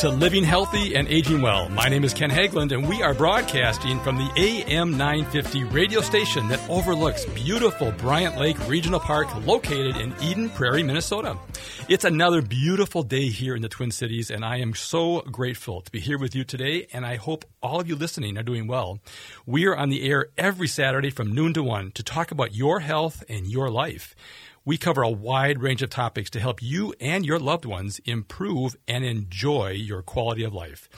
to Living Healthy and Aging Well. My name is Ken Haglind, and we are broadcasting from the AM 950 radio station that overlooks beautiful Bryant Lake Regional Park located in Eden Prairie, Minnesota. It's another beautiful day here in the Twin Cities, and I am so grateful to be here with you today, and I hope all of you listening are doing well. We are on the air every Saturday from noon to 1 to talk about your health and your life. We cover a wide range of topics to help you and your loved ones improve and enjoy your quality of life.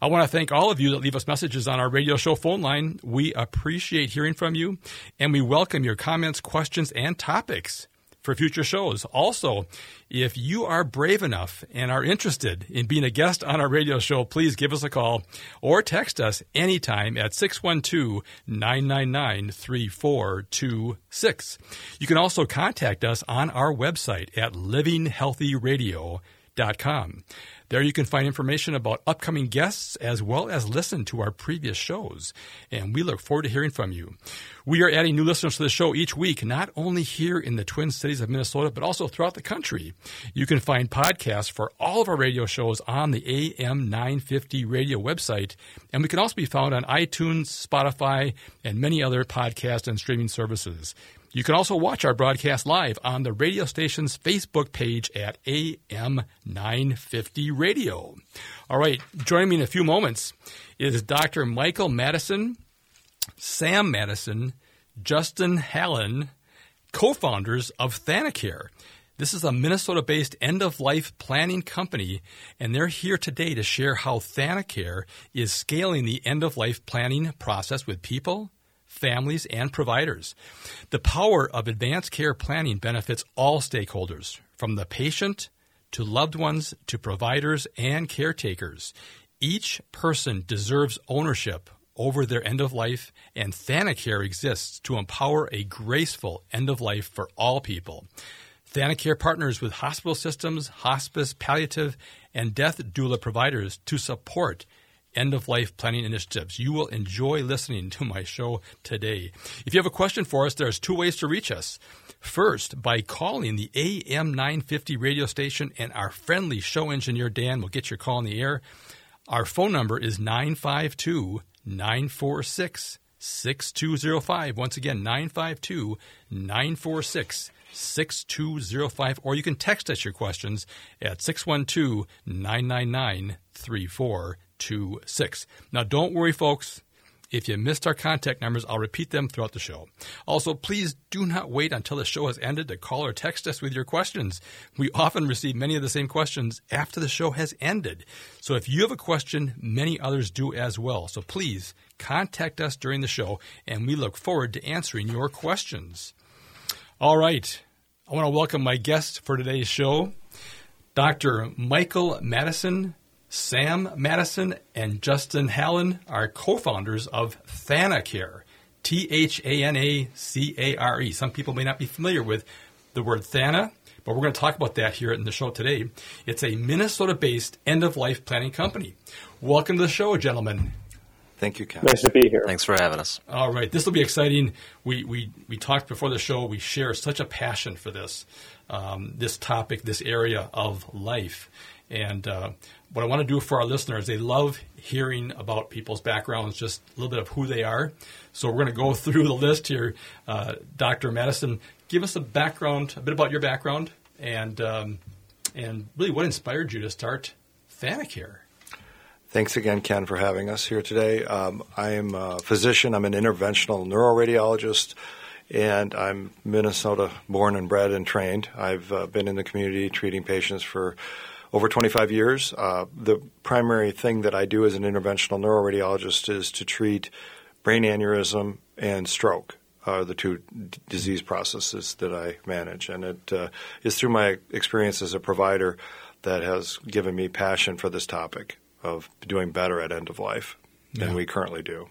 I want to thank all of you that leave us messages on our radio show phone line. We appreciate hearing from you and we welcome your comments, questions, and topics for future shows. Also, if you are brave enough and are interested in being a guest on our radio show, please give us a call or text us anytime at 612 999 3426. You can also contact us on our website at livinghealthyradio.com. There you can find information about upcoming guests as well as listen to our previous shows. And we look forward to hearing from you. We are adding new listeners to the show each week, not only here in the Twin Cities of Minnesota, but also throughout the country. You can find podcasts for all of our radio shows on the AM 950 radio website. And we can also be found on iTunes, Spotify, and many other podcast and streaming services. You can also watch our broadcast live on the radio station's Facebook page at AM 950 Radio. All right, joining me in a few moments is Dr. Michael Madison, Sam Madison, Justin Hallen, co founders of Thanacare. This is a Minnesota based end of life planning company, and they're here today to share how Thanacare is scaling the end of life planning process with people families, and providers. The power of advanced care planning benefits all stakeholders, from the patient to loved ones to providers and caretakers. Each person deserves ownership over their end of life, and Thanacare exists to empower a graceful end of life for all people. Thanacare partners with hospital systems, hospice, palliative, and death doula providers to support end of life planning initiatives. You will enjoy listening to my show today. If you have a question for us, there's two ways to reach us. First, by calling the AM 950 radio station, and our friendly show engineer Dan will get your call in the air. Our phone number is 952 946 6205. Once again, 952 946 6205. Or you can text us your questions at 612 999 3426. Now, don't worry, folks. If you missed our contact numbers, I'll repeat them throughout the show. Also, please do not wait until the show has ended to call or text us with your questions. We often receive many of the same questions after the show has ended. So if you have a question, many others do as well. So please contact us during the show, and we look forward to answering your questions. All right. I want to welcome my guest for today's show, Dr. Michael Madison, Sam Madison, and Justin Hallen are co founders of Thanacare. T H A N A C A R E. Some people may not be familiar with the word Thana, but we're going to talk about that here in the show today. It's a Minnesota based end of life planning company. Welcome to the show, gentlemen. Thank you, Ken. Nice to be here. Thanks for having us. All right, this will be exciting. We we we talked before the show. We share such a passion for this um, this topic, this area of life, and uh, what I want to do for our listeners, they love hearing about people's backgrounds, just a little bit of who they are. So we're going to go through the list here. Uh, Dr. Madison, give us a background, a bit about your background, and um, and really what inspired you to start Thanacare. Thanks again, Ken, for having us here today. Um, I am a physician. I'm an interventional neuroradiologist, and I'm Minnesota born and bred and trained. I've uh, been in the community treating patients for over 25 years. Uh, the primary thing that I do as an interventional neuroradiologist is to treat brain aneurysm and stroke. Are the two d- disease processes that I manage, and it uh, is through my experience as a provider that has given me passion for this topic of doing better at end of life than Yeah. we currently do.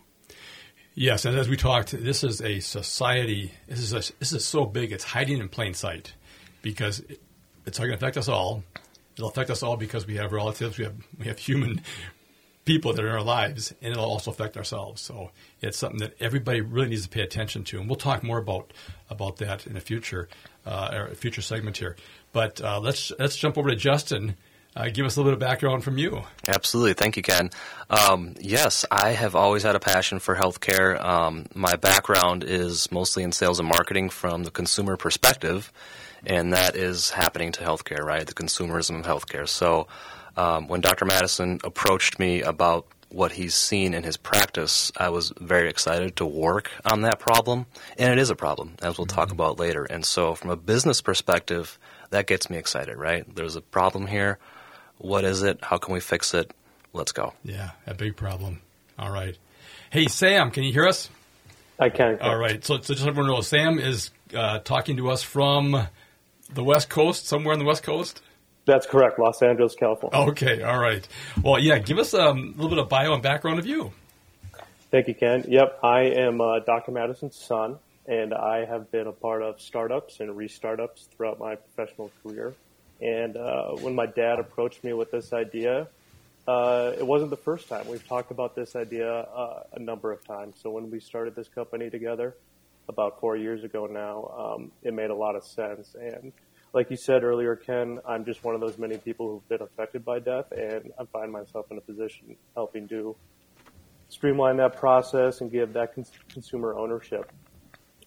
Yes, and as we talked, this is a society. This is a, this is so big; it's hiding in plain sight because it, it's going to affect us all. It'll affect us all because we have relatives, we have we have human people that are in our lives, and it'll also affect ourselves. So it's something that everybody really needs to pay attention to, and we'll talk more about about that in a future uh, or a future segment here. But uh, let's let's jump over to Justin. uh, give us a little bit of background from you. Absolutely. Thank you, Ken. Um, yes, I have always had a passion for healthcare. Um, my background is mostly in sales and marketing from the consumer perspective, and that is happening to healthcare, right? The consumerism of healthcare. So um, when Dr. Madison approached me about what he's seen in his practice, I was very excited to work on that problem. And it is a problem, as we'll mm-hmm. talk about later. And so, from a business perspective, that gets me excited, right? There's a problem here. What is it? How can we fix it? Let's go. Yeah, a big problem. All right. Hey, Sam, can you hear us? I can. All right. So, so just everyone know, Sam is uh, talking to us from the West Coast, somewhere on the West Coast. That's correct, Los Angeles, California. Okay, all right. Well, yeah, give us um, a little bit of bio and background of you. Thank you, Ken. Yep, I am uh, Dr. Madison's son, and I have been a part of startups and restartups throughout my professional career. And uh, when my dad approached me with this idea, uh, it wasn't the first time. We've talked about this idea uh, a number of times. So when we started this company together about four years ago now, um, it made a lot of sense. And like you said earlier, Ken, I'm just one of those many people who've been affected by death, and I find myself in a position helping to streamline that process and give that cons- consumer ownership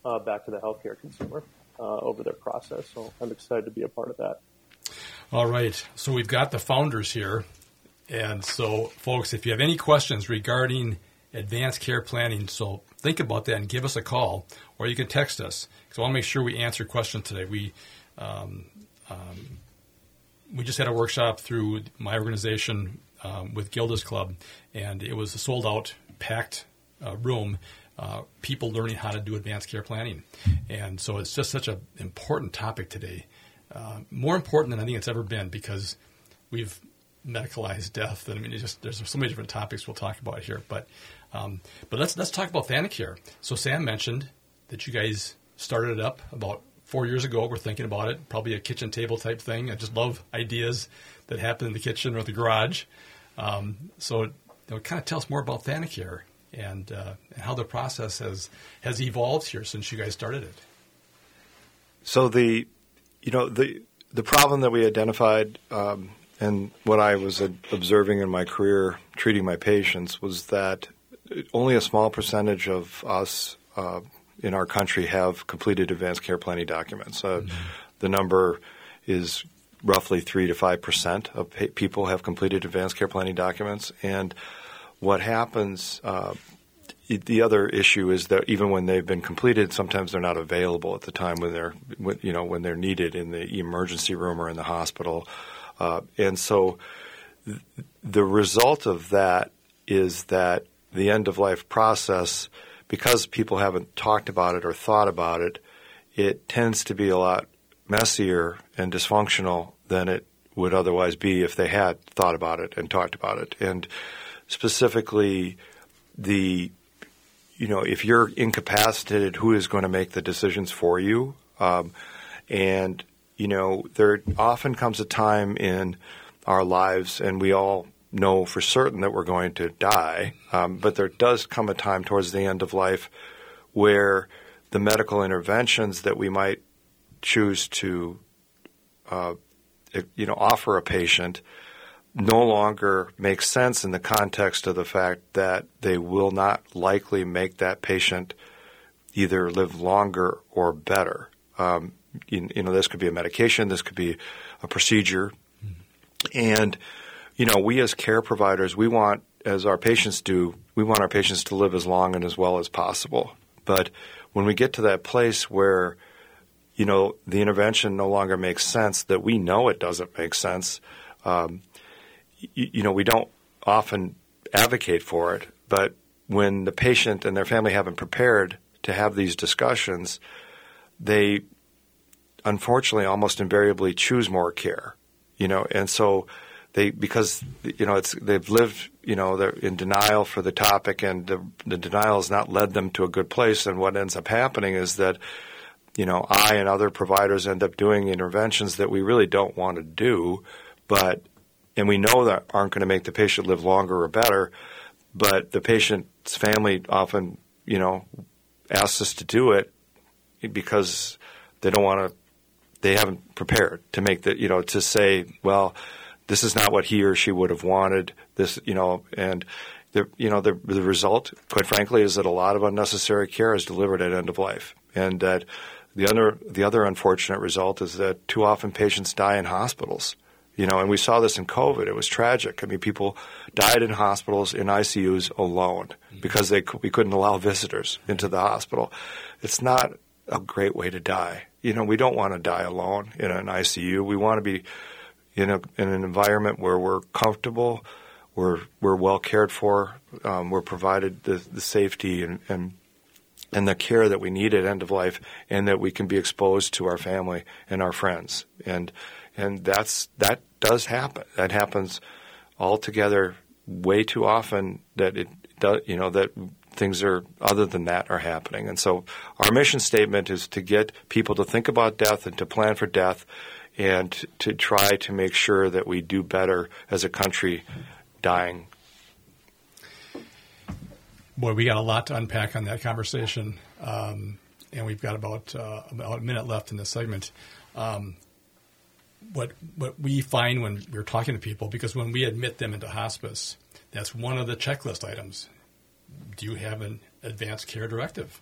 uh, back to the healthcare consumer uh, over their process. So I'm excited to be a part of that. All right. So we've got the founders here. And so, folks, if you have any questions regarding advanced care planning, so think about that and give us a call, or you can text us. Because I want to make sure we answer questions today. We um, um, we just had a workshop through my organization um, with Gilda's Club, and it was a sold out, packed uh, room. Uh, people learning how to do advanced care planning, and so it's just such an important topic today. Uh, more important than I think it's ever been because we've medicalized death. And I mean, just there's so many different topics we'll talk about here. But um, but let's let's talk about Thanacare. So Sam mentioned that you guys started it up about four years ago. We're thinking about it, probably a kitchen table type thing. I just love ideas that happen in the kitchen or the garage. Um, so, you know, kind of tell us more about Thanacare and, uh, and how the process has has evolved here since you guys started it. So the, you know, the the problem that we identified um, and what I was observing in my career treating my patients was that only a small percentage of us uh, in our country have completed advanced care planning documents. Uh, mm-hmm. The number is roughly three to five percent of pa- people have completed advanced care planning documents. And what happens? Uh, the other issue is that even when they've been completed, sometimes they're not available at the time when they're, you know, when they're needed in the emergency room or in the hospital. Uh, and so, th- the result of that is that the end of life process because people haven't talked about it or thought about it, it tends to be a lot messier and dysfunctional than it would otherwise be if they had thought about it and talked about it. And specifically, the you know, if you're incapacitated, who is going to make the decisions for you? Um, and you know, there often comes a time in our lives, and we all know for certain that we're going to die, um, but there does come a time towards the end of life where the medical interventions that we might choose to, uh, you know, offer a patient no longer make sense in the context of the fact that they will not likely make that patient either live longer or better. Um, you, you, know, this could be a medication, this could be a procedure, mm-hmm. and you know, we as care providers, we want, as our patients do, we want our patients to live as long and as well as possible. But when we get to that place where, you know, the intervention no longer makes sense, that we know it doesn't make sense, um, you, you know, we don't often advocate for it. But when the patient and their family haven't prepared to have these discussions, they unfortunately almost invariably choose more care, you know, and so they because you know it's they've lived you know they're in denial for the topic and the, the denial has not led them to a good place. And what ends up happening is that you know I and other providers end up doing interventions that we really don't want to do but and we know that aren't going to make the patient live longer or better but the patient's family often you know asks us to do it because they don't want to they haven't prepared to make the you know to say well this is not what he or she would have wanted. This, you know, and the, you know, the, the result, quite frankly, is that a lot of unnecessary care is delivered at end of life, and that the other the other unfortunate result is that too often patients die in hospitals. You know, and we saw this in COVID. It was tragic. I mean, people died in hospitals in ICUs alone because they we couldn't allow visitors into the hospital. It's not a great way to die. You know, we don't want to die alone in an ICU. We want to be in a in an environment where we're comfortable, we're we're well cared for, um, we're provided the, the safety and, and and the care that we need at end of life, and that we can be exposed to our family and our friends. And and that's that does happen. That happens altogether way too often that it does. You know that things are other than that are happening. And so our mission statement is to get people to think about death and to plan for death and to try to make sure that we do better as a country dying. Boy, we got a lot to unpack on that conversation, um, and we've got about uh, about a minute left in this segment. Um, what what we find when we're talking to people, because when we admit them into hospice, that's one of the checklist items. Do you have an advanced care directive?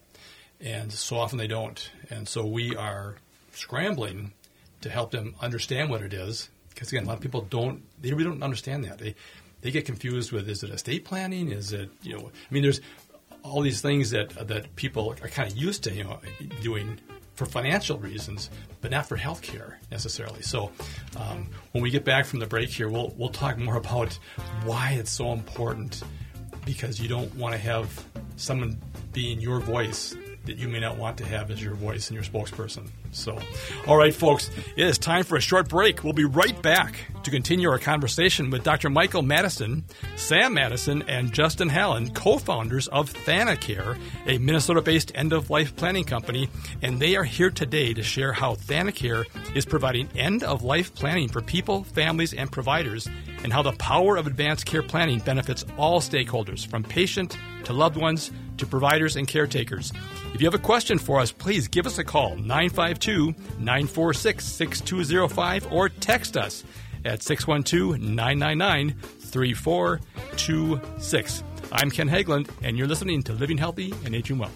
And so often they don't, and so we are scrambling to help them understand what it is. Because again, a lot of people don't they really don't understand that. They they get confused with is it estate planning? Is it you know? I mean, there's all these things that that people are kind of used to you know doing for financial reasons, but not for health care necessarily. So, um, when we get back from the break here, we'll we'll talk more about why it's so important because you don't want to have someone being your voice that you may not want to have as your voice and your spokesperson. So, all right, folks, it is time for a short break. We'll be right back to continue our conversation with Dr. Michael Madison, Sam Madison, and Justin Hallen, co founders of ThanaCare, a Minnesota based end of life planning company. And they are here today to share how ThanaCare is providing end of life planning for people, families, and providers, and how the power of advanced care planning benefits all stakeholders, from patient to loved ones to providers and caretakers. If you have a question for us, please give us a call 952 946 6205 or text us at 612 999 3426. I'm Ken Haglind, and you're listening to Living Healthy and Aging Well.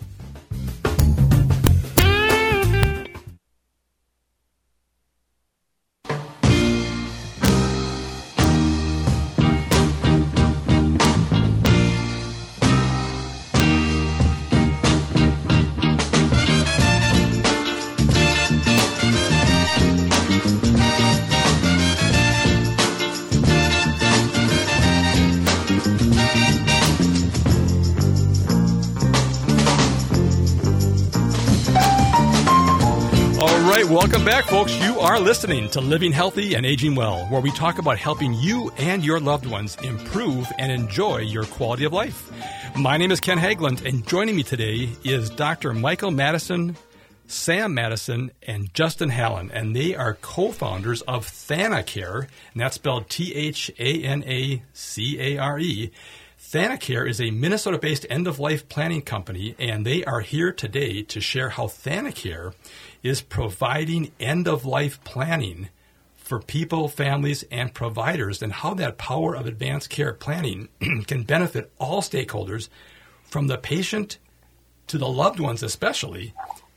Are listening to Living Healthy and Aging Well, where we talk about helping you and your loved ones improve and enjoy your quality of life. My name is Ken Haglind, and joining me today is Dr. Michael Madison, Sam Madison, and Justin Hallen, and they are co-founders of ThanaCare, and that's spelled T-H-A-N-A-C-A-R-E. ThanaCare is a Minnesota-based end-of-life planning company, and they are here today to share how ThanaCare is providing end of life planning for people, families, and providers, and how that power of advanced care planning can benefit all stakeholders from the patient to the loved ones, especially,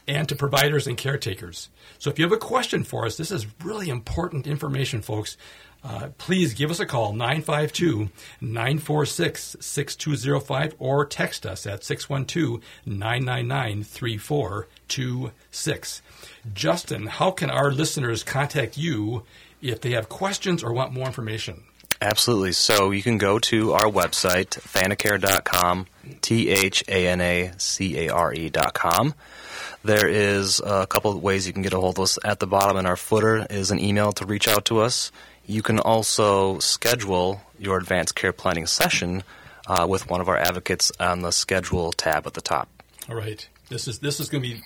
and to providers and caretakers. So, if you have a question for us, this is really important information, folks. Uh, please give us a call, 952 946 6205, or text us at 612 999 3426. Justin, how can our listeners contact you if they have questions or want more information? Absolutely. So you can go to our website, thanacare.com, T H A N A C A R E.com. There is a couple of ways you can get a hold of us. At the bottom in our footer is an email to reach out to us. You can also schedule your advanced care planning session uh, with one of our advocates on the schedule tab at the top. All right. This is this is going to be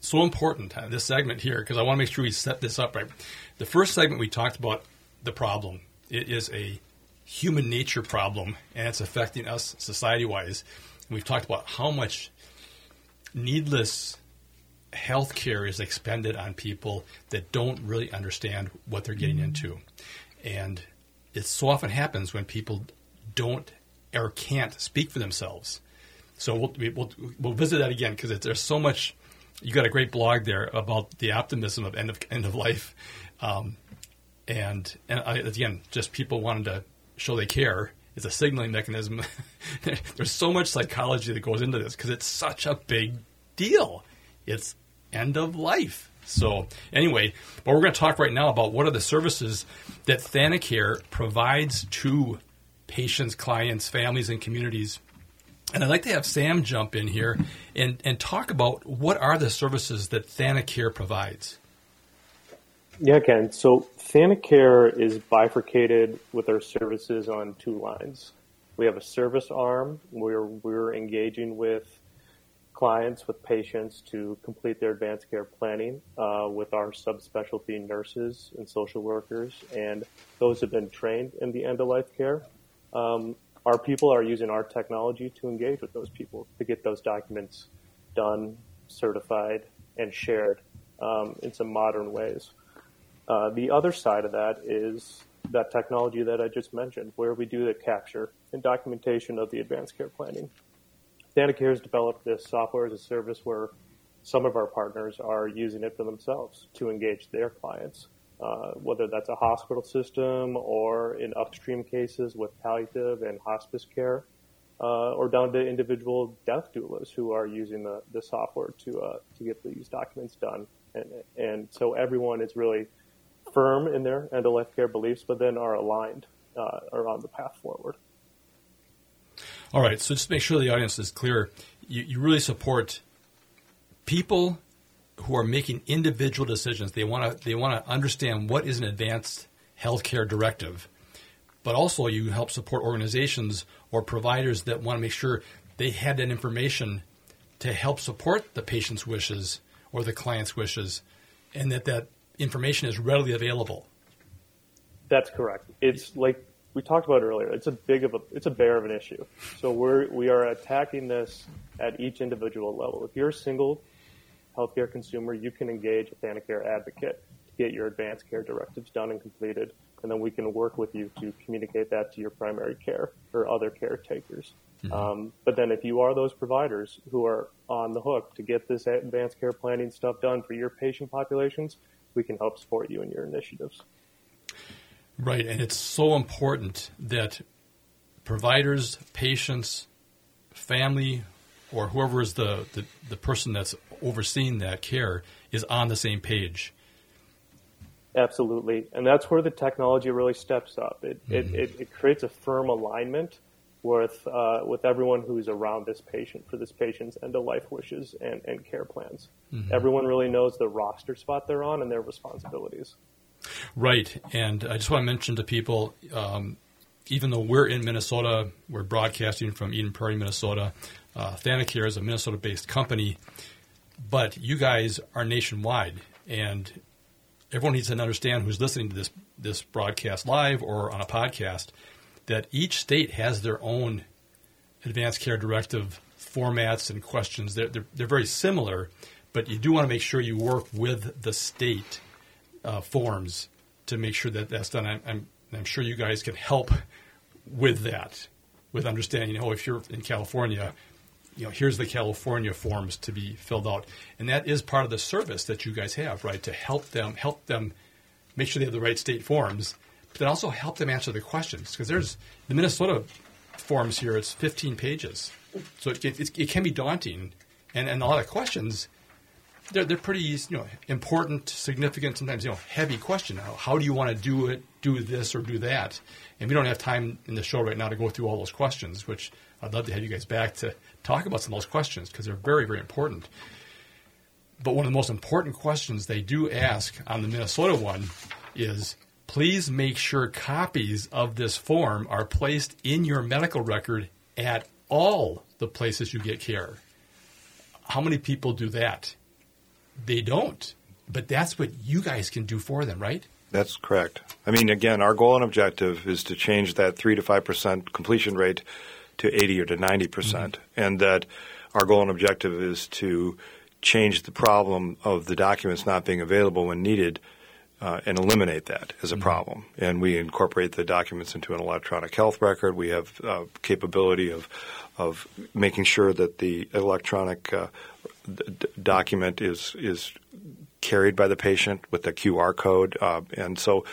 so important, uh, this segment here, because I want to make sure we set this up right. The first segment we talked about the problem. It is a human nature problem, and it's affecting us society wise. We've talked about how much needless health care is expended on people that don't really understand what they're getting into. And it so often happens when people don't or can't speak for themselves. So we'll we'll, we'll visit that again because there's so much. You got a great blog there about the optimism of end of end of life, um, and and I, again, just people wanting to show they care is a signaling mechanism. there's so much psychology that goes into this because it's such a big deal. It's end of life. So anyway, but we're going to talk right now about what are the services that ThanaCare provides to patients, clients, families, and communities. And I'd like to have Sam jump in here and, and talk about what are the services that ThanaCare provides. Yeah, Ken. So ThanaCare is bifurcated with our services on two lines. We have a service arm where we're engaging with clients, with patients to complete their advanced care planning uh, with our subspecialty nurses and social workers, and those have been trained in the end of life care. Um, our people are using our technology to engage with those people to get those documents done, certified, and shared um, in some modern ways. Uh, the other side of that is that technology that I just mentioned, where we do the capture and documentation of the advanced care planning. ThanaCare has developed this software as a service where some of our partners are using it for themselves to engage their clients. Uh, whether that's a hospital system or in upstream cases with palliative and hospice care, uh, or down to individual death doulas who are using the, the software to uh, to get these documents done. And, and so everyone is really firm in their end of life care beliefs, but then are aligned uh, around the path forward. All right, so just to make sure the audience is clear, you, you really support people who are making individual decisions. They want to they want to understand what is an advanced healthcare directive, but also you help support organizations or providers that want to make sure they had that information to help support the patient's wishes or the client's wishes, and that that information is readily available. That's correct. It's like we talked about earlier. It's a big of a it's a bear of an issue. So we're we are attacking this at each individual level. If you're a single healthcare consumer, you can engage a ThanaCare advocate to get your advanced care directives done and completed, and then we can work with you to communicate that to your primary care or other caretakers. Mm-hmm. Um, but then if you are those providers who are on the hook to get this advanced care planning stuff done for your patient populations, we can help support you in your initiatives. Right, and it's so important that providers, patients, family, or whoever is the, the, the person that's overseeing that care is on the same page. Absolutely, and that's where the technology really steps up. It mm-hmm. it, it, it, creates a firm alignment with uh, with everyone who's around this patient for this patient's end of life wishes and, and care plans. Mm-hmm. Everyone really knows the roster spot they're on and their responsibilities. Right, and I just want to mention to people. Um, even though we're in Minnesota, we're broadcasting from Eden Prairie, Minnesota. Uh, ThanaCare is a Minnesota-based company, but you guys are nationwide, and everyone needs to understand who's listening to this this broadcast live or on a podcast that each state has their own advanced care directive formats and questions. They're, they're, they're very similar, but you do want to make sure you work with the state uh, forms to make sure that that's done. I'm, I'm, I'm sure you guys can help with that, with understanding. Oh, if you're in California, you know, here's the California forms to be filled out, and that is part of the service that you guys have, right? To help them, help them make sure they have the right state forms, but then also help them answer the questions because there's the Minnesota forms here. It's 15 pages, so it, it, it can be daunting, and, and a lot of questions. They're, they're pretty you know important, significant, sometimes you know heavy question. How, how do you want to do it? Do this or do that? And we don't have time in the show right now to go through all those questions, which I'd love to have you guys back to talk about some of those questions because they're very, very important. But one of the most important questions they do ask on the Minnesota one is please make sure copies of this form are placed in your medical record at all the places you get care. How many people do that? They don't. But that's what you guys can do for them, right? That's correct. I mean, again, our goal and objective is to change that 3 to 5% completion rate to 80 or to 90 percent, mm-hmm. and that our goal and objective is to change the problem of the documents not being available when needed uh, and eliminate that as a Mm-hmm. problem. And we incorporate the documents into an electronic health record. We have uh, capability of of making sure that the electronic uh, d- document is is carried by the patient with the QR code. Uh, and so,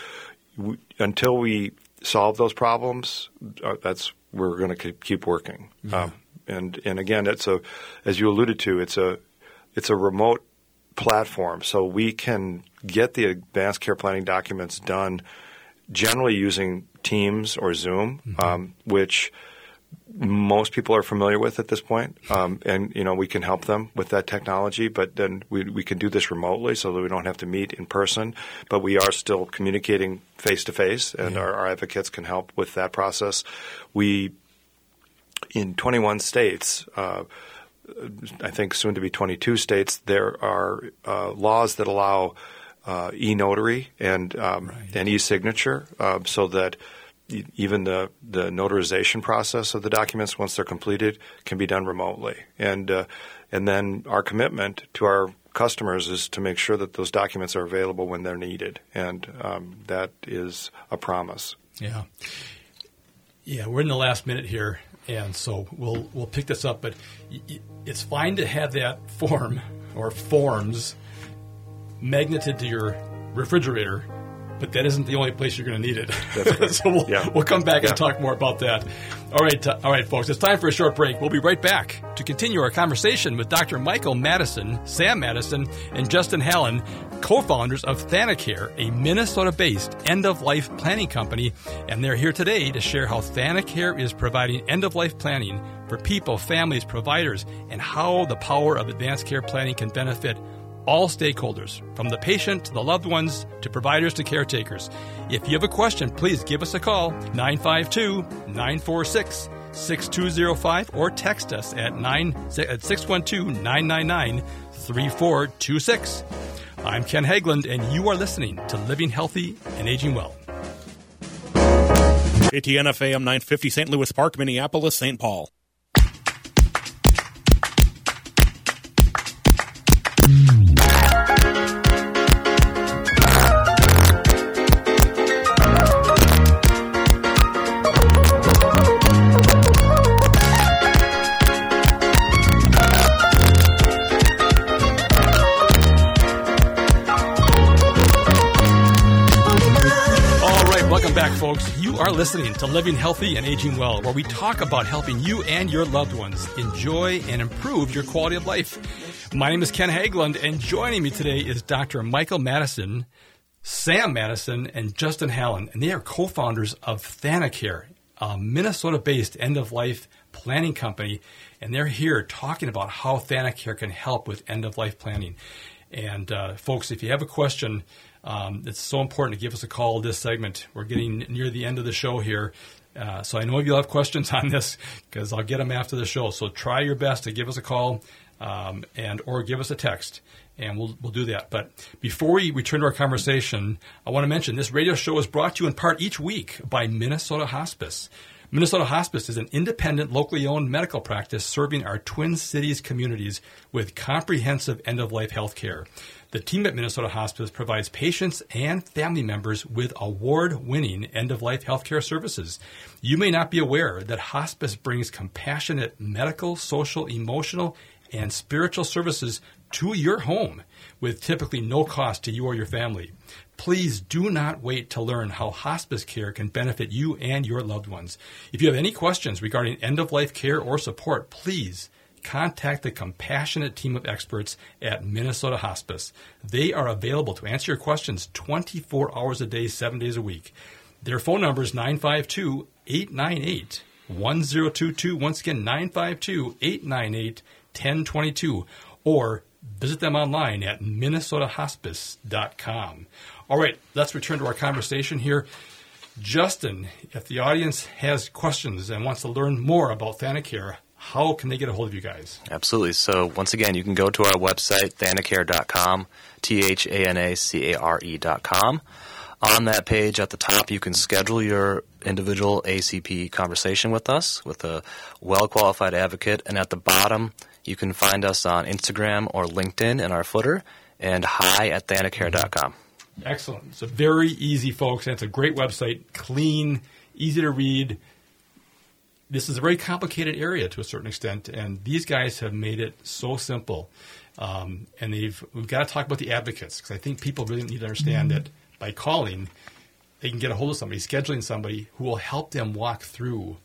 we, until we solve those problems, uh, that's we're going to keep working. Um, and and again, it's a as you alluded to, it's a it's a remote platform, so we can get the advanced care planning documents done generally using Teams or Zoom, um, which most people are familiar with at this point. Um, and you know we can help them with that technology, but then we we can do this remotely so that we don't have to meet in person, but we are still communicating face to face, and our, our advocates can help with that process. We in 21 states. Uh, I think soon to be 22 states, there are uh, laws that allow uh, e-notary and um, and e-signature, uh, so that e- even the the notarization process of the documents, once they're completed, can be done remotely. And uh, and then our commitment to our customers is to make sure that those documents are available when they're needed, and um, that is a promise. Yeah. Yeah, we're in the last minute here, and so we'll we'll pick this up. But it's fine to have that form or forms magneted to your refrigerator, but that isn't the only place you're going to need it. so we'll, Yeah. we'll come back Yeah. and talk more about that. All right, uh, all right, folks. It's time for a short break. We'll be right back to continue our conversation with Dr. Michael Madison, Sam Madison, and Justin Hallen, co-founders of Thanacare, a Minnesota-based end-of-life planning company, and they're here today to share how Thanacare is providing end-of-life planning for people, families, providers, and how the power of advanced care planning can benefit all stakeholders, from the patient to the loved ones to providers to caretakers. If you have a question, please give us a call 952 946 6205 or text us at 9 at 612 999 3426. I'm Ken Haglind, and you are listening to Living Healthy and Aging Well. KTNF AM 950 St. Louis Park, Minneapolis, St. Paul. Listening to Living Healthy and Aging Well, where we talk about helping you and your loved ones enjoy and improve your quality of life. My name is Ken Haglind, and joining me today is Dr. Michael Madison, Sam Madison, and Justin Hallen, and they are co-founders of Thanacare, a Minnesota-based end-of-life planning company, and they're here talking about how Thanacare can help with end-of-life planning. And uh, folks, if you have a question, um, it's so important to give us a call this segment. We're getting near the end of the show here. Uh, so I know you'll have questions on this because I'll get them after the show. So try your best to give us a call um, and or give us a text, and we'll we'll do that. But before we return to our conversation, I want to mention this radio show is brought to you in part each week by Minnesota Hospice. Minnesota Hospice is an independent, locally owned medical practice serving our Twin Cities communities with comprehensive end of life health care. The team at Minnesota Hospice provides patients and family members with award winning end of life healthcare services. You may not be aware that hospice brings compassionate medical, social, emotional, and spiritual services to your home with typically no cost to you or your family. Please do not wait to learn how hospice care can benefit you and your loved ones. If you have any questions regarding end of life care or support, please contact the compassionate team of experts at Minnesota Hospice. They are available to answer your questions 24 hours a day, 7 days a week. Their phone number is 952 898 1022. Once again, 952 898 1022. Or visit them online at minnesotahospice.com. All right, let's return to our conversation here. Justin, if the audience has questions and wants to learn more about Thanacare, how can they get a hold of you guys? Absolutely. So once again, you can go to our website, thanacare.com, T-H-A-N-A-C-A-R-E E dot com. On that page at the top, you can schedule your individual ACP conversation with us with a well-qualified advocate. And at the bottom, you can find us on Instagram or LinkedIn in our footer and hi at thanacare.com. Excellent. It's a very easy, folks, and it's a great website. Clean, easy to read. This is a very complicated area to a certain extent, and these guys have made it so simple. Um, and they've we've got to talk about the advocates because I think people really need to understand that by calling, they can get a hold of somebody, scheduling somebody who will help them walk through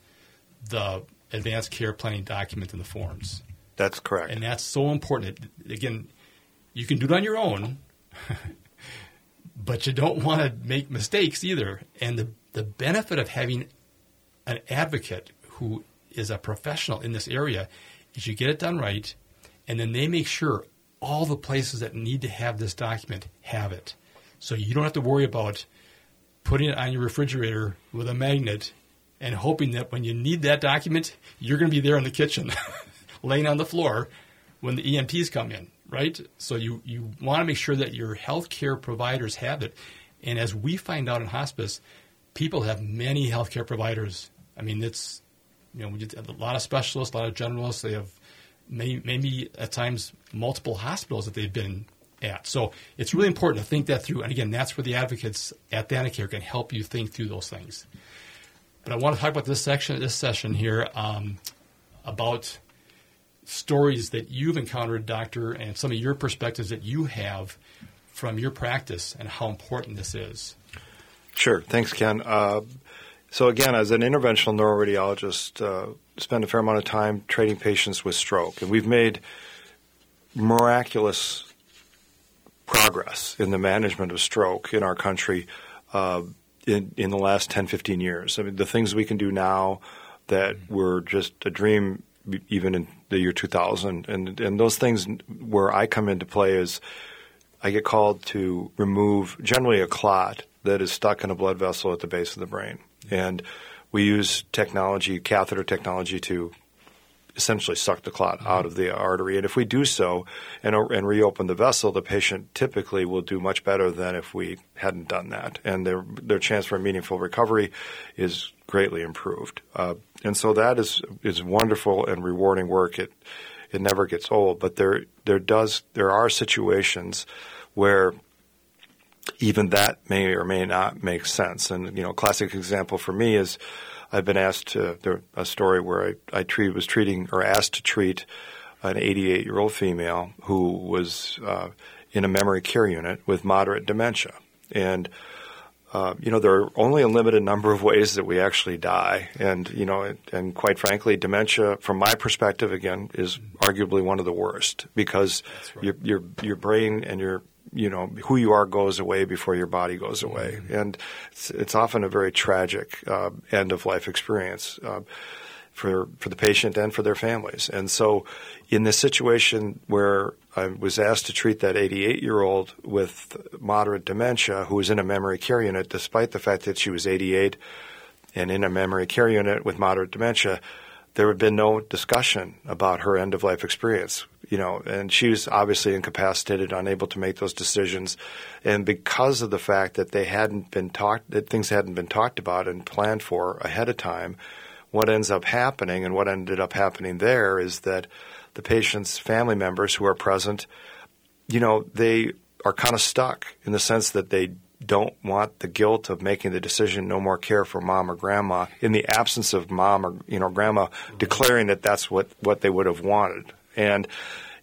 the advanced care planning document and the forms. That's correct. And that's so important. Again, you can do it on your own, but you don't want to make mistakes either. And the, the benefit of having an advocate who is a professional in this area is you get it done right, and then they make sure all the places that need to have this document have it. So you don't have to worry about putting it on your refrigerator with a magnet and hoping that when you need that document, you're going to be there in the kitchen, laying on the floor when the EMTs come in, right? So you, you want to make sure that your healthcare providers have it. And as we find out in hospice, people have many healthcare providers. I mean, it's, you know, we get a lot of specialists, a lot of generalists. They have maybe, maybe at times multiple hospitals that they've been at. So it's really important to think that through. And again, that's where the advocates at Thanacare can help you think through those things. But I want to talk about this section, this session here, um, about stories that you've encountered, doctor, and some of your perspectives that you have from your practice and how important this is. Sure. Thanks, Ken. Uh, so again, as an interventional neuroradiologist, uh, spend a fair amount of time treating patients with stroke, and we've made miraculous progress in the management of stroke in our country uh, in, in the last 10, 15 years. I mean, the things we can do now that were just a dream even in the year 2000. And, and those things where I come into play is I get called to remove generally a clot that is stuck in a blood vessel at the base of the brain. And we use technology, catheter technology, to essentially suck the clot mm-hmm. out of the artery. And if we do so and, and reopen the vessel, the patient typically will do much better than if we hadn't done that. And their, their chance for meaningful recovery is greatly improved. Uh, and so that is, is wonderful and rewarding work. It, it never gets old, but there, there does, there are situations where even that may or may not make sense. And, you know, a classic example for me is, I've been asked to, there, a story where I, I treat, was treating or asked to treat an 88 year old female who was uh, in a memory care unit with moderate dementia. And, uh, you know, there are only a limited number of ways that we actually die. And, you know, and quite frankly, dementia, from my perspective, again, is arguably one of the worst because right. your, your, your brain and your you know who you are goes away before your body goes away, mm-hmm. and it's, it's, often a very tragic uh, end of life experience uh, for for the patient and for their families. And so, in this situation where I was asked to treat that 88 year old with moderate dementia who was in a memory care unit, despite the fact that she was 88 and in a memory care unit with moderate dementia there had been no discussion about her end of life experience you know, and she was obviously incapacitated, unable to make those decisions. And because of the fact that they hadn't been talked, that things hadn't been talked about and planned for ahead of time, what ends up happening and what ended up happening there is that the patient's family members who are present, you know, they are kind of stuck in the sense that they don't want the guilt of making the decision no more care for mom or grandma in the absence of mom or you know grandma mm-hmm. declaring that that's what what they would have wanted and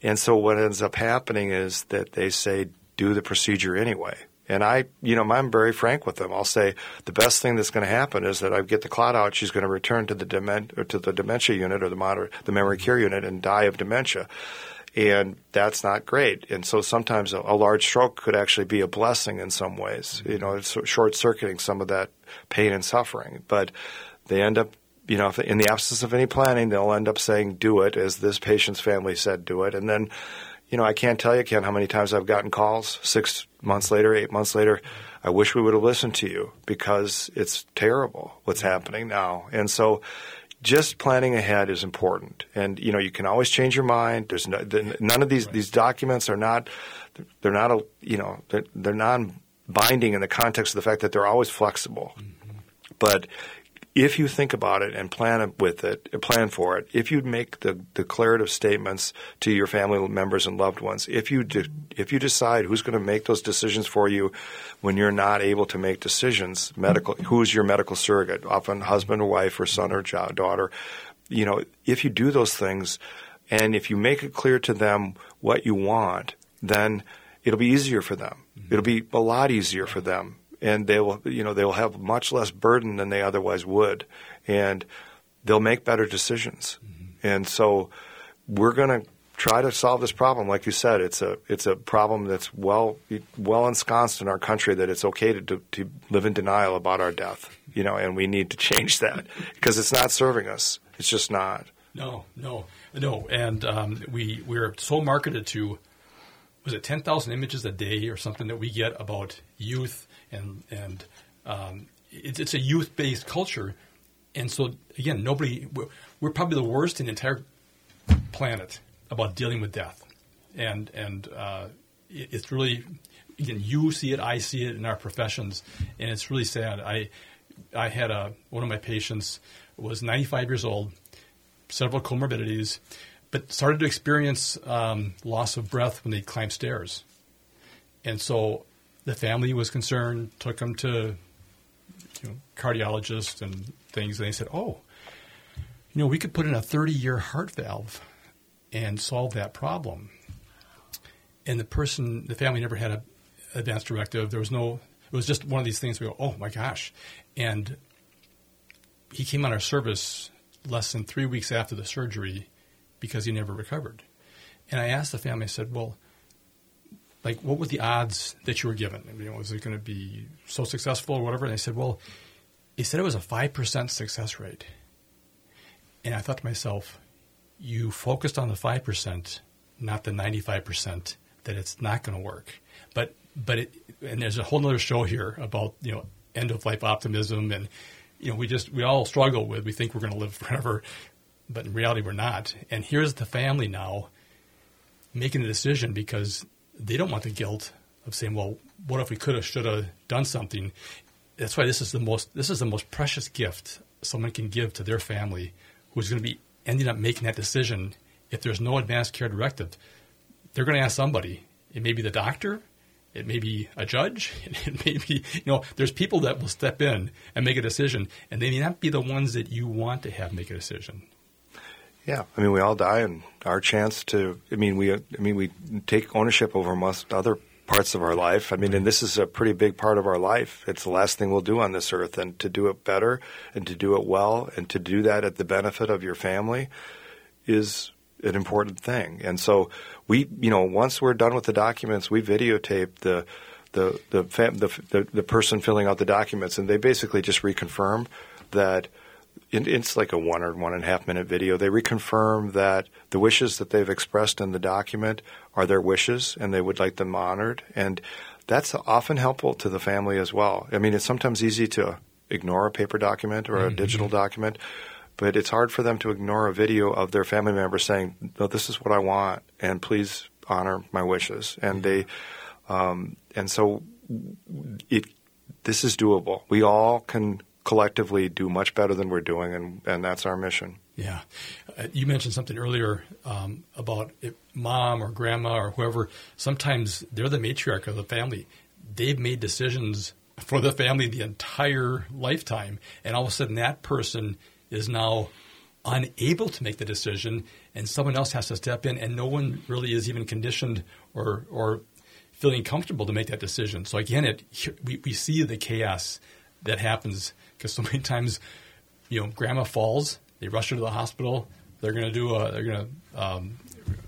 and so what ends up happening is that they say do the procedure anyway. And I, you know, I'm very frank with them. I'll say the best thing that's going to happen is that I get the clot out. She's going to return to the dement- or to the dementia unit or the the memory mm-hmm. care unit and die of dementia. And that's not great. And so sometimes a, a large stroke could actually be a blessing in some ways. You know, it's short circuiting some of that pain and suffering. But they end up you know, in the absence of any planning, they'll end up saying, do it, as this patient's family said, do it. And then, you know, I can't tell you, Ken, how many times I've gotten calls six months later, eight months later. I wish we would have listened to you because it's terrible what's happening now. And so, just planning ahead is important. And you know, you can always change your mind. There's no, none of these these documents are not they're not a you know they're, they're non binding in the context of the fact that they're always flexible. Mm-hmm. But if you think about it and plan with it, plan for it, if you make the declarative statements to your family members and loved ones, if you de- if you decide who's going to make those decisions for you when you're not able to make decisions, medical who's your medical surrogate, often husband or wife or son or child, daughter, you know, if you do those things and if you make it clear to them what you want, then it'll be easier for them. It'll be a lot easier for them and they will you know they will have much less burden than they otherwise would, and they'll make better decisions. Mm-hmm. And so we're going to try to solve this problem. Like you said, it's a it's a problem that's well well ensconced in our country that it's okay to, to live in denial about our death. You know, and we need to change that because it's not serving us. It's just not. No, no, no. And um, we we're so marketed to was it ten thousand images a day or something that we get about youth and and um, it's, it's a youth based culture, and so again, nobody we're, we're, probably the worst in the entire planet about dealing with death, and and uh, it, it's really again you see it, I see it in our professions, and it's really sad. I I had a one of my patients was 95 years old, several comorbidities, but started to experience um, loss of breath when they climb stairs. And so the family was concerned, took him to you know, cardiologists and things, and they said, "Oh, you know, we could put in a 30-year heart valve and solve that problem." And the person, the family never had a advance directive. There was no. It was just one of these things. We go, "Oh my gosh!" And he came on our service less than three weeks after the surgery because he never recovered. And I asked the family. I said, "Well." Like what were the odds that you were given? You know, was it going to be so successful or whatever? And they said, well, he said it was a five percent success rate. And I thought to myself, you focused on the five percent, not the ninety-five percent that it's not going to work. But but it, and there's a whole other show here about you know end of life optimism and you know we just we all struggle with we think we're going to live forever, but in reality we're not. And here's the family now making the decision because they don't want the guilt of saying, well, what if we could have, should have done something? That's why this is the most this is the most precious gift someone can give to their family who's going to be ending up making that decision. If there's no advanced care directive, they're going to ask somebody. It may be the doctor, it may be a judge, it may be you know. There's people that will step in and make a decision, and they may not be the ones that you want to have make a decision. Yeah, I mean, we all die, and our chance to. I mean, we. I mean, we take ownership over most other parts of our life. I mean, and this is a pretty big part of our life. It's the last thing we'll do on this earth, and to do it better, and to do it well, and to do that at the benefit of your family, is an important thing. And so we, you know, once we're done with the documents, we videotape the the the, fam- the, the, the person filling out the documents, and they basically just reconfirm that it's like a one or one and a half minute video. They reconfirm that the wishes that they've expressed in the document are their wishes and they would like them honored. And that's often helpful to the family as well. I mean, it's sometimes easy to ignore a paper document or a mm-hmm. digital document, but it's hard for them to ignore a video of their family member saying, "No, this is what I want, and please honor my wishes." And they, um, and so it, this is doable. We all can collectively do much better than we're doing, and, and that's our mission. Yeah. Uh, you mentioned something earlier um, about mom or grandma or whoever. Sometimes they're the matriarch of the family. They've made decisions for the family the entire lifetime, and all of a sudden that person is now unable to make the decision, and someone else has to step in, and no one really is even conditioned or or feeling comfortable to make that decision. So again, it we, we see the chaos that happens because so many times, you know, grandma falls, they rush her to the hospital. They're going to do a, they're going to um,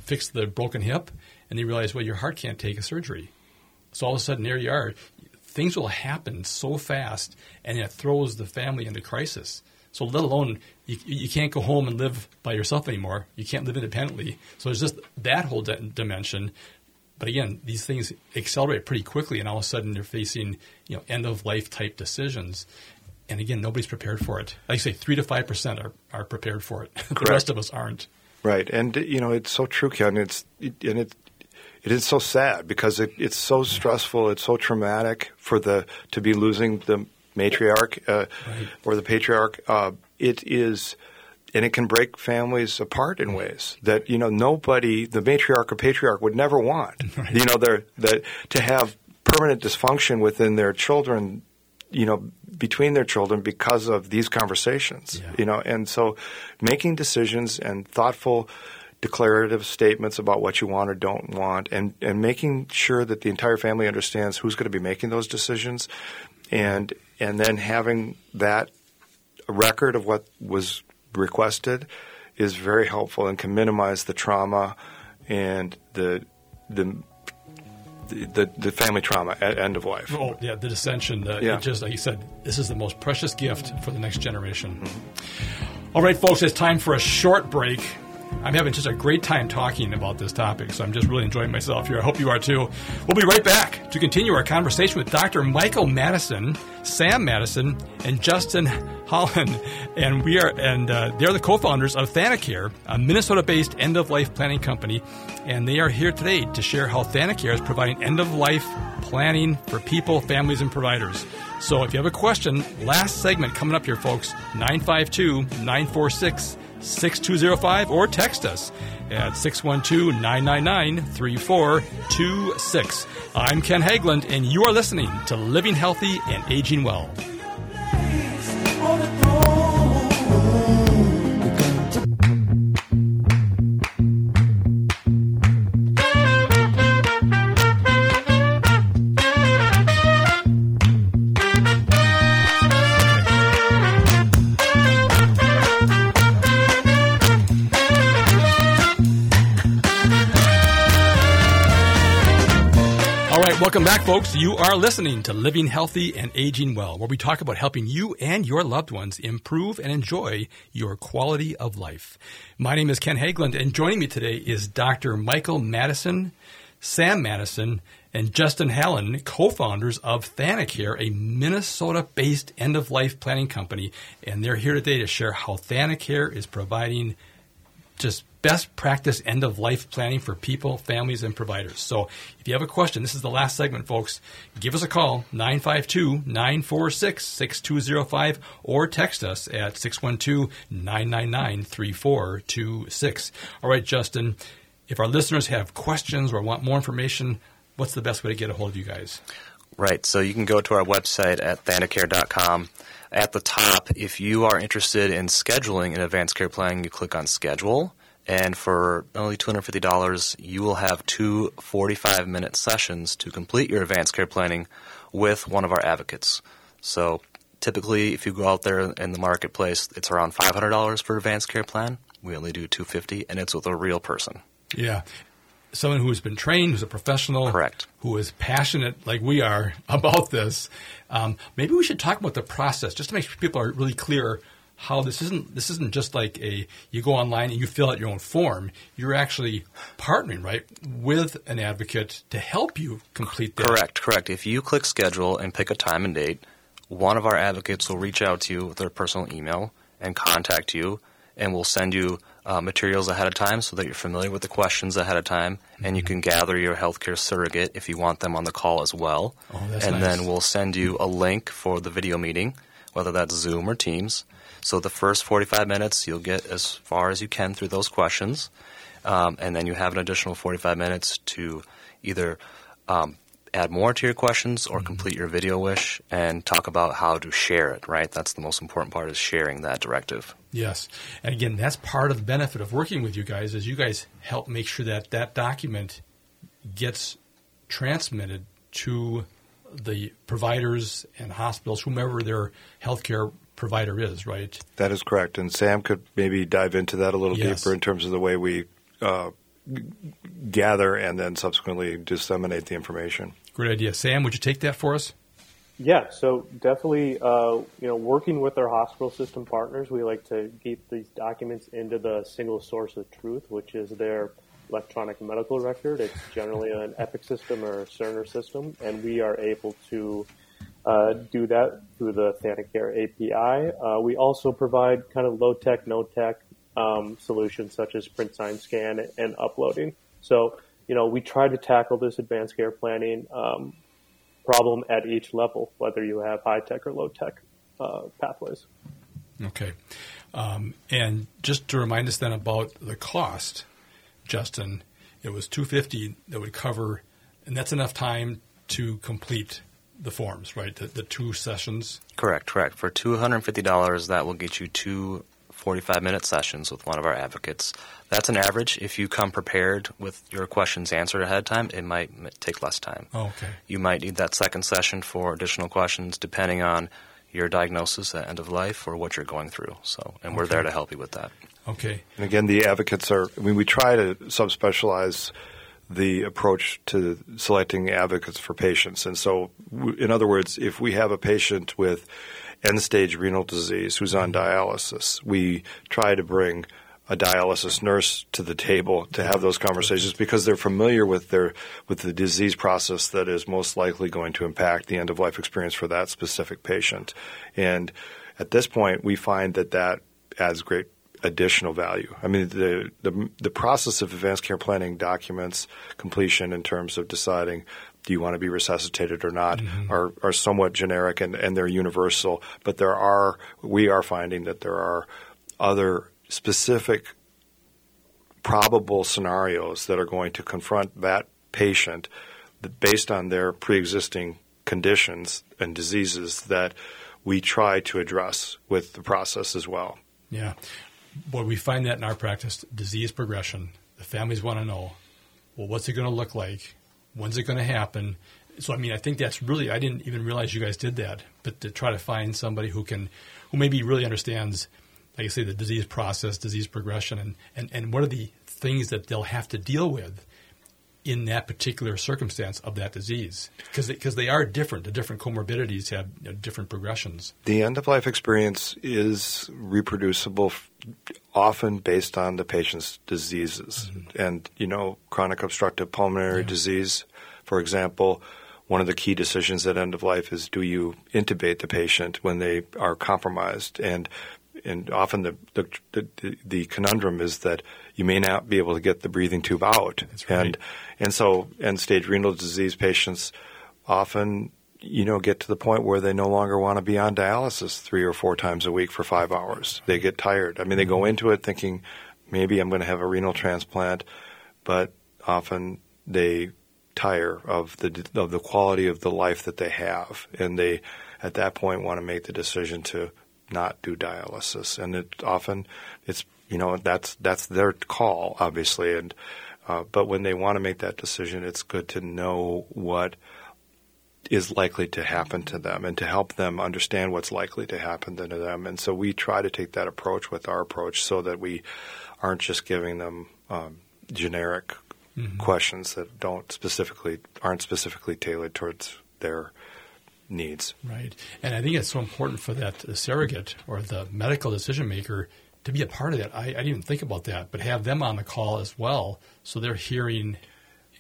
fix the broken hip, and they realize, well, your heart can't take a surgery. So all of a sudden, there you are. Things will happen so fast, and it throws the family into crisis. So let alone you, you can't go home and live by yourself anymore. You can't live independently. So there's just that whole di- dimension. But again, these things accelerate pretty quickly, and all of a sudden they're facing you know end of life type decisions and again, nobody's prepared for it. Like I say, three to five percent are, are prepared for it. the rest of us aren't. Right, and you know it's so true, Ken. It's it, and it it is so sad because it, it's so stressful. It's so traumatic for the to be losing the matriarch uh, right. or the patriarch, uh, it is and it can break families apart in ways that you know nobody, the matriarch or patriarch, would never want. Right. You know, they're, that to have permanent dysfunction within their children, you know, between their children because of these conversations. Yeah. You know, and so making decisions and thoughtful declarative statements about what you want or don't want and, and making sure that the entire family understands who's going to be making those decisions and and then having that record of what was requested is very helpful and can minimize the trauma and the the the, the family trauma at end of life. Oh yeah, the dissension. Uh, yeah. just like you said, this is the most precious gift for the next generation. Mm-hmm. All right, folks, it's time for a short break. I'm having such a great time talking about this topic, so I'm just really enjoying myself here. I hope you are too. We'll be right back to continue our conversation with Dr. Michael Madison, Sam Madison, and Justin Hallen, and we are and uh, they're the co-founders of Thanacare, a Minnesota-based end-of-life planning company, and they are here today to share how Thanacare is providing end-of-life planning for people, families, and providers. So if you have a question, last segment coming up here, folks, 952 946 6205 or text us at 612 999 3426. I'm Ken Haglind, and you are listening to Living Healthy and Aging Well. Welcome back, folks. You are listening to Living Healthy and Aging Well, where we talk about helping you and your loved ones improve and enjoy your quality of life. My name is Ken Haglind, and joining me today is Dr. Michael Madison, Sam Madison, and Justin Hallen, co-founders of Thanacare, a Minnesota-based end-of-life planning company, and they're here today to share how Thanacare is providing just best practice end of life planning for people, families, and providers. So if you have a question, this is the last segment, folks. Give us a call, 952 946 6205, or text us at 612 999 3426. All right, Justin, if our listeners have questions or want more information, what's the best way to get a hold of you guys? Right. So you can go to our website at thanacare.com. At the top, if you are interested in scheduling an advanced care plan, you click on schedule. And for only $250, you will have two 45 minute sessions to complete your advanced care planning with one of our advocates. So typically, if you go out there in the marketplace, it's around $500 for advanced care plan. We only do 250 and it's with a real person. Yeah. Someone who has been trained, who's a professional, correct, who is passionate like we are about this. Um, maybe we should talk about the process just to make sure people are really clear how this isn't this isn't just like a you go online and you fill out your own form. You're actually partnering right with an advocate to help you complete that. Correct, correct. If you click schedule and pick a time and date, one of our advocates will reach out to you with their personal email and contact you, and will send you uh, materials ahead of time so that you're familiar with the questions ahead of time, mm-hmm. and you mm-hmm. can gather your healthcare surrogate if you want them on the call as well. Oh, and nice. then we'll send you a link for the video meeting, whether that's Zoom or Teams so the first 45 minutes, you'll get as far as you can through those questions, um, and then you have an additional 45 minutes to either um, add more to your questions or mm-hmm. complete your video wish and talk about how to share it, right? That's the most important part is sharing that directive. Yes. And again, that's part of the benefit of working with you guys is you guys help make sure that that document gets transmitted to the providers and hospitals, whomever their healthcare provider is, right? That is correct. And Sam could maybe dive into that a little yes. deeper in terms of the way we uh, gather and then subsequently disseminate the information. Great idea. Sam, would you take that for us? Yeah, so definitely, uh, you know, working with our hospital system partners, we like to keep these documents into the single source of truth, which is their electronic medical record. It's generally an Epic system or a Cerner system, and we are able to uh, do that through the Thanacare API. Uh, we also provide kind of low tech, no tech um, solutions such as print, sign, scan, and uploading. So, you know, we try to tackle this advanced care planning um, problem at each level, whether you have high tech or low tech uh, pathways. Okay. Um, and just to remind us then about the cost, Justin, it was 250 that would cover, and that's enough time to complete the forms, right? The, the two sessions. Correct, correct. For $250, that will get you two 45 minute sessions with one of our advocates. That's an average. If you come prepared with your questions answered ahead of time, it might take less time. Oh, okay. You might need that second session for additional questions depending on your diagnosis at end of life or what you're going through. So, and we're there to help you with that. Okay. And again, the advocates are, I mean, we try to subspecialize the approach to selecting advocates for patients. And so, in other words, if we have a patient with end stage renal disease who's on dialysis, we try to bring a dialysis nurse to the table to have those conversations because they're familiar with their with the disease process that is most likely going to impact the end of life experience for that specific patient. And at this point, we find that that adds great additional value. I mean, the, the the process of advanced care planning documents completion in terms of deciding do you want to be resuscitated or not mm-hmm. are, are somewhat generic and, and they're universal. But there are we are finding that there are other specific probable scenarios that are going to confront that patient that based on their pre-existing conditions and diseases that we try to address with the process as well. Yeah. Boy, we find that in our practice disease progression. The families want to know, well, what's it going to look like? When's it going to happen? So, I mean, I think that's really, I didn't even realize you guys did that, but to try to find somebody who can, who maybe really understands, like I say, the disease process, disease progression, and, and, and what are the things that they'll have to deal with in that particular circumstance of that disease. Because they, 'cause they are different. The different comorbidities have you know, different progressions. The end of life experience is reproducible often based on the patient's diseases. Mm-hmm. And, you know, chronic obstructive pulmonary Yeah. disease, for example, one of the key decisions at end of life is do you intubate the patient when they are compromised? And and often the, the the the conundrum is that you may not be able to get the breathing tube out. Right. And and so end stage renal disease patients often you know get to the point where they no longer want to be on dialysis three or four times a week for five hours. They get tired. I mean, they go mm-hmm. into it thinking maybe I'm going to have a renal transplant, but often they tire of the of the quality of the life that they have, and they at that point want to make the decision to not do dialysis. And it often it's you know that's that's their call, obviously, and uh, but when they want to make that decision, it's good to know what is likely to happen to them and to help them understand what's likely to happen to them. And so we try to take that approach with our approach so that we aren't just giving them um, generic questions that don't specifically aren't specifically tailored towards their needs. Right. And I think it's so important for that surrogate or the medical decision maker to be a part of that. I, I didn't even think about that, but have them on the call as well so they're hearing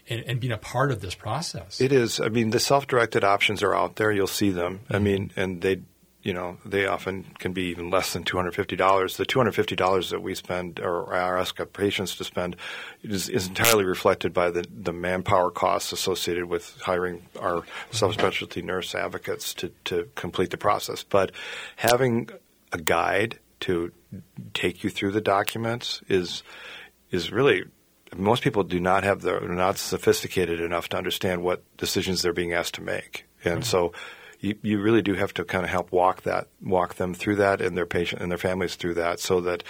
and, and being a part of this process. It is. I mean, the self-directed options are out there. You'll see them. I mm-hmm. mean, and they, you know, they often can be even less than two hundred fifty dollars. The two hundred fifty dollars that we spend, or our ask our patients to spend, is, is entirely reflected by the the manpower costs associated with hiring our subspecialty nurse advocates to to complete the process. But having a guide to take you through the documents is is really most people do not have the are not sophisticated enough to understand what decisions they're being asked to make, and mm-hmm. so you, you really do have to kind of help walk that walk them through that and their patient and their families through that, so that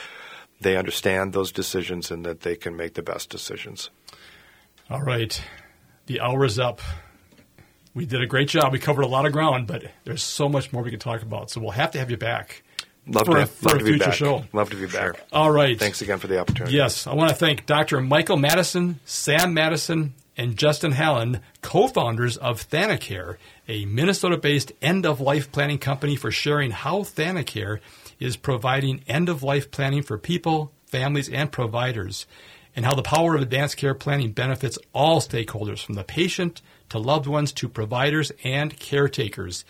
they understand those decisions and that they can make the best decisions. All right. The hour is up. We did a great job. We covered a lot of ground, but there's so much more we can talk about. So we'll have to have you back. Love For to, a- love for to future back. show. Love to be back. All right. Thanks again for the opportunity. Yes, I want to thank Dr. Michael Madison, Sam Madison, and Justin Hallen, co-founders of Thanacare, a Minnesota-based end-of-life planning company for sharing how Thanacare is providing end-of-life planning for people, families, and providers, and how the power of advanced care planning benefits all stakeholders, from the patient to loved ones to providers and caretakers.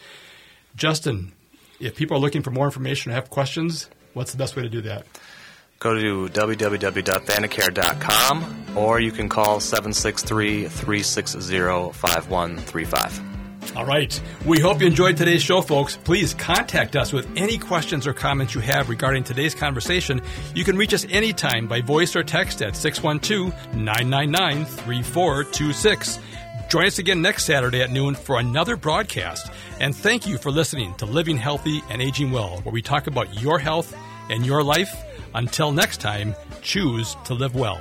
Justin, if people are looking for more information or have questions, what's the best way to do that? Go to www.thanacare.com or you can call 763 360 5135. All right. We hope you enjoyed today's show, folks. Please contact us with any questions or comments you have regarding today's conversation. You can reach us anytime by voice or text at 612 999 3426. Join us again next Saturday at noon for another broadcast. And thank you for listening to Living Healthy and Aging Well, where we talk about your health and your life. Until next time, choose to live well.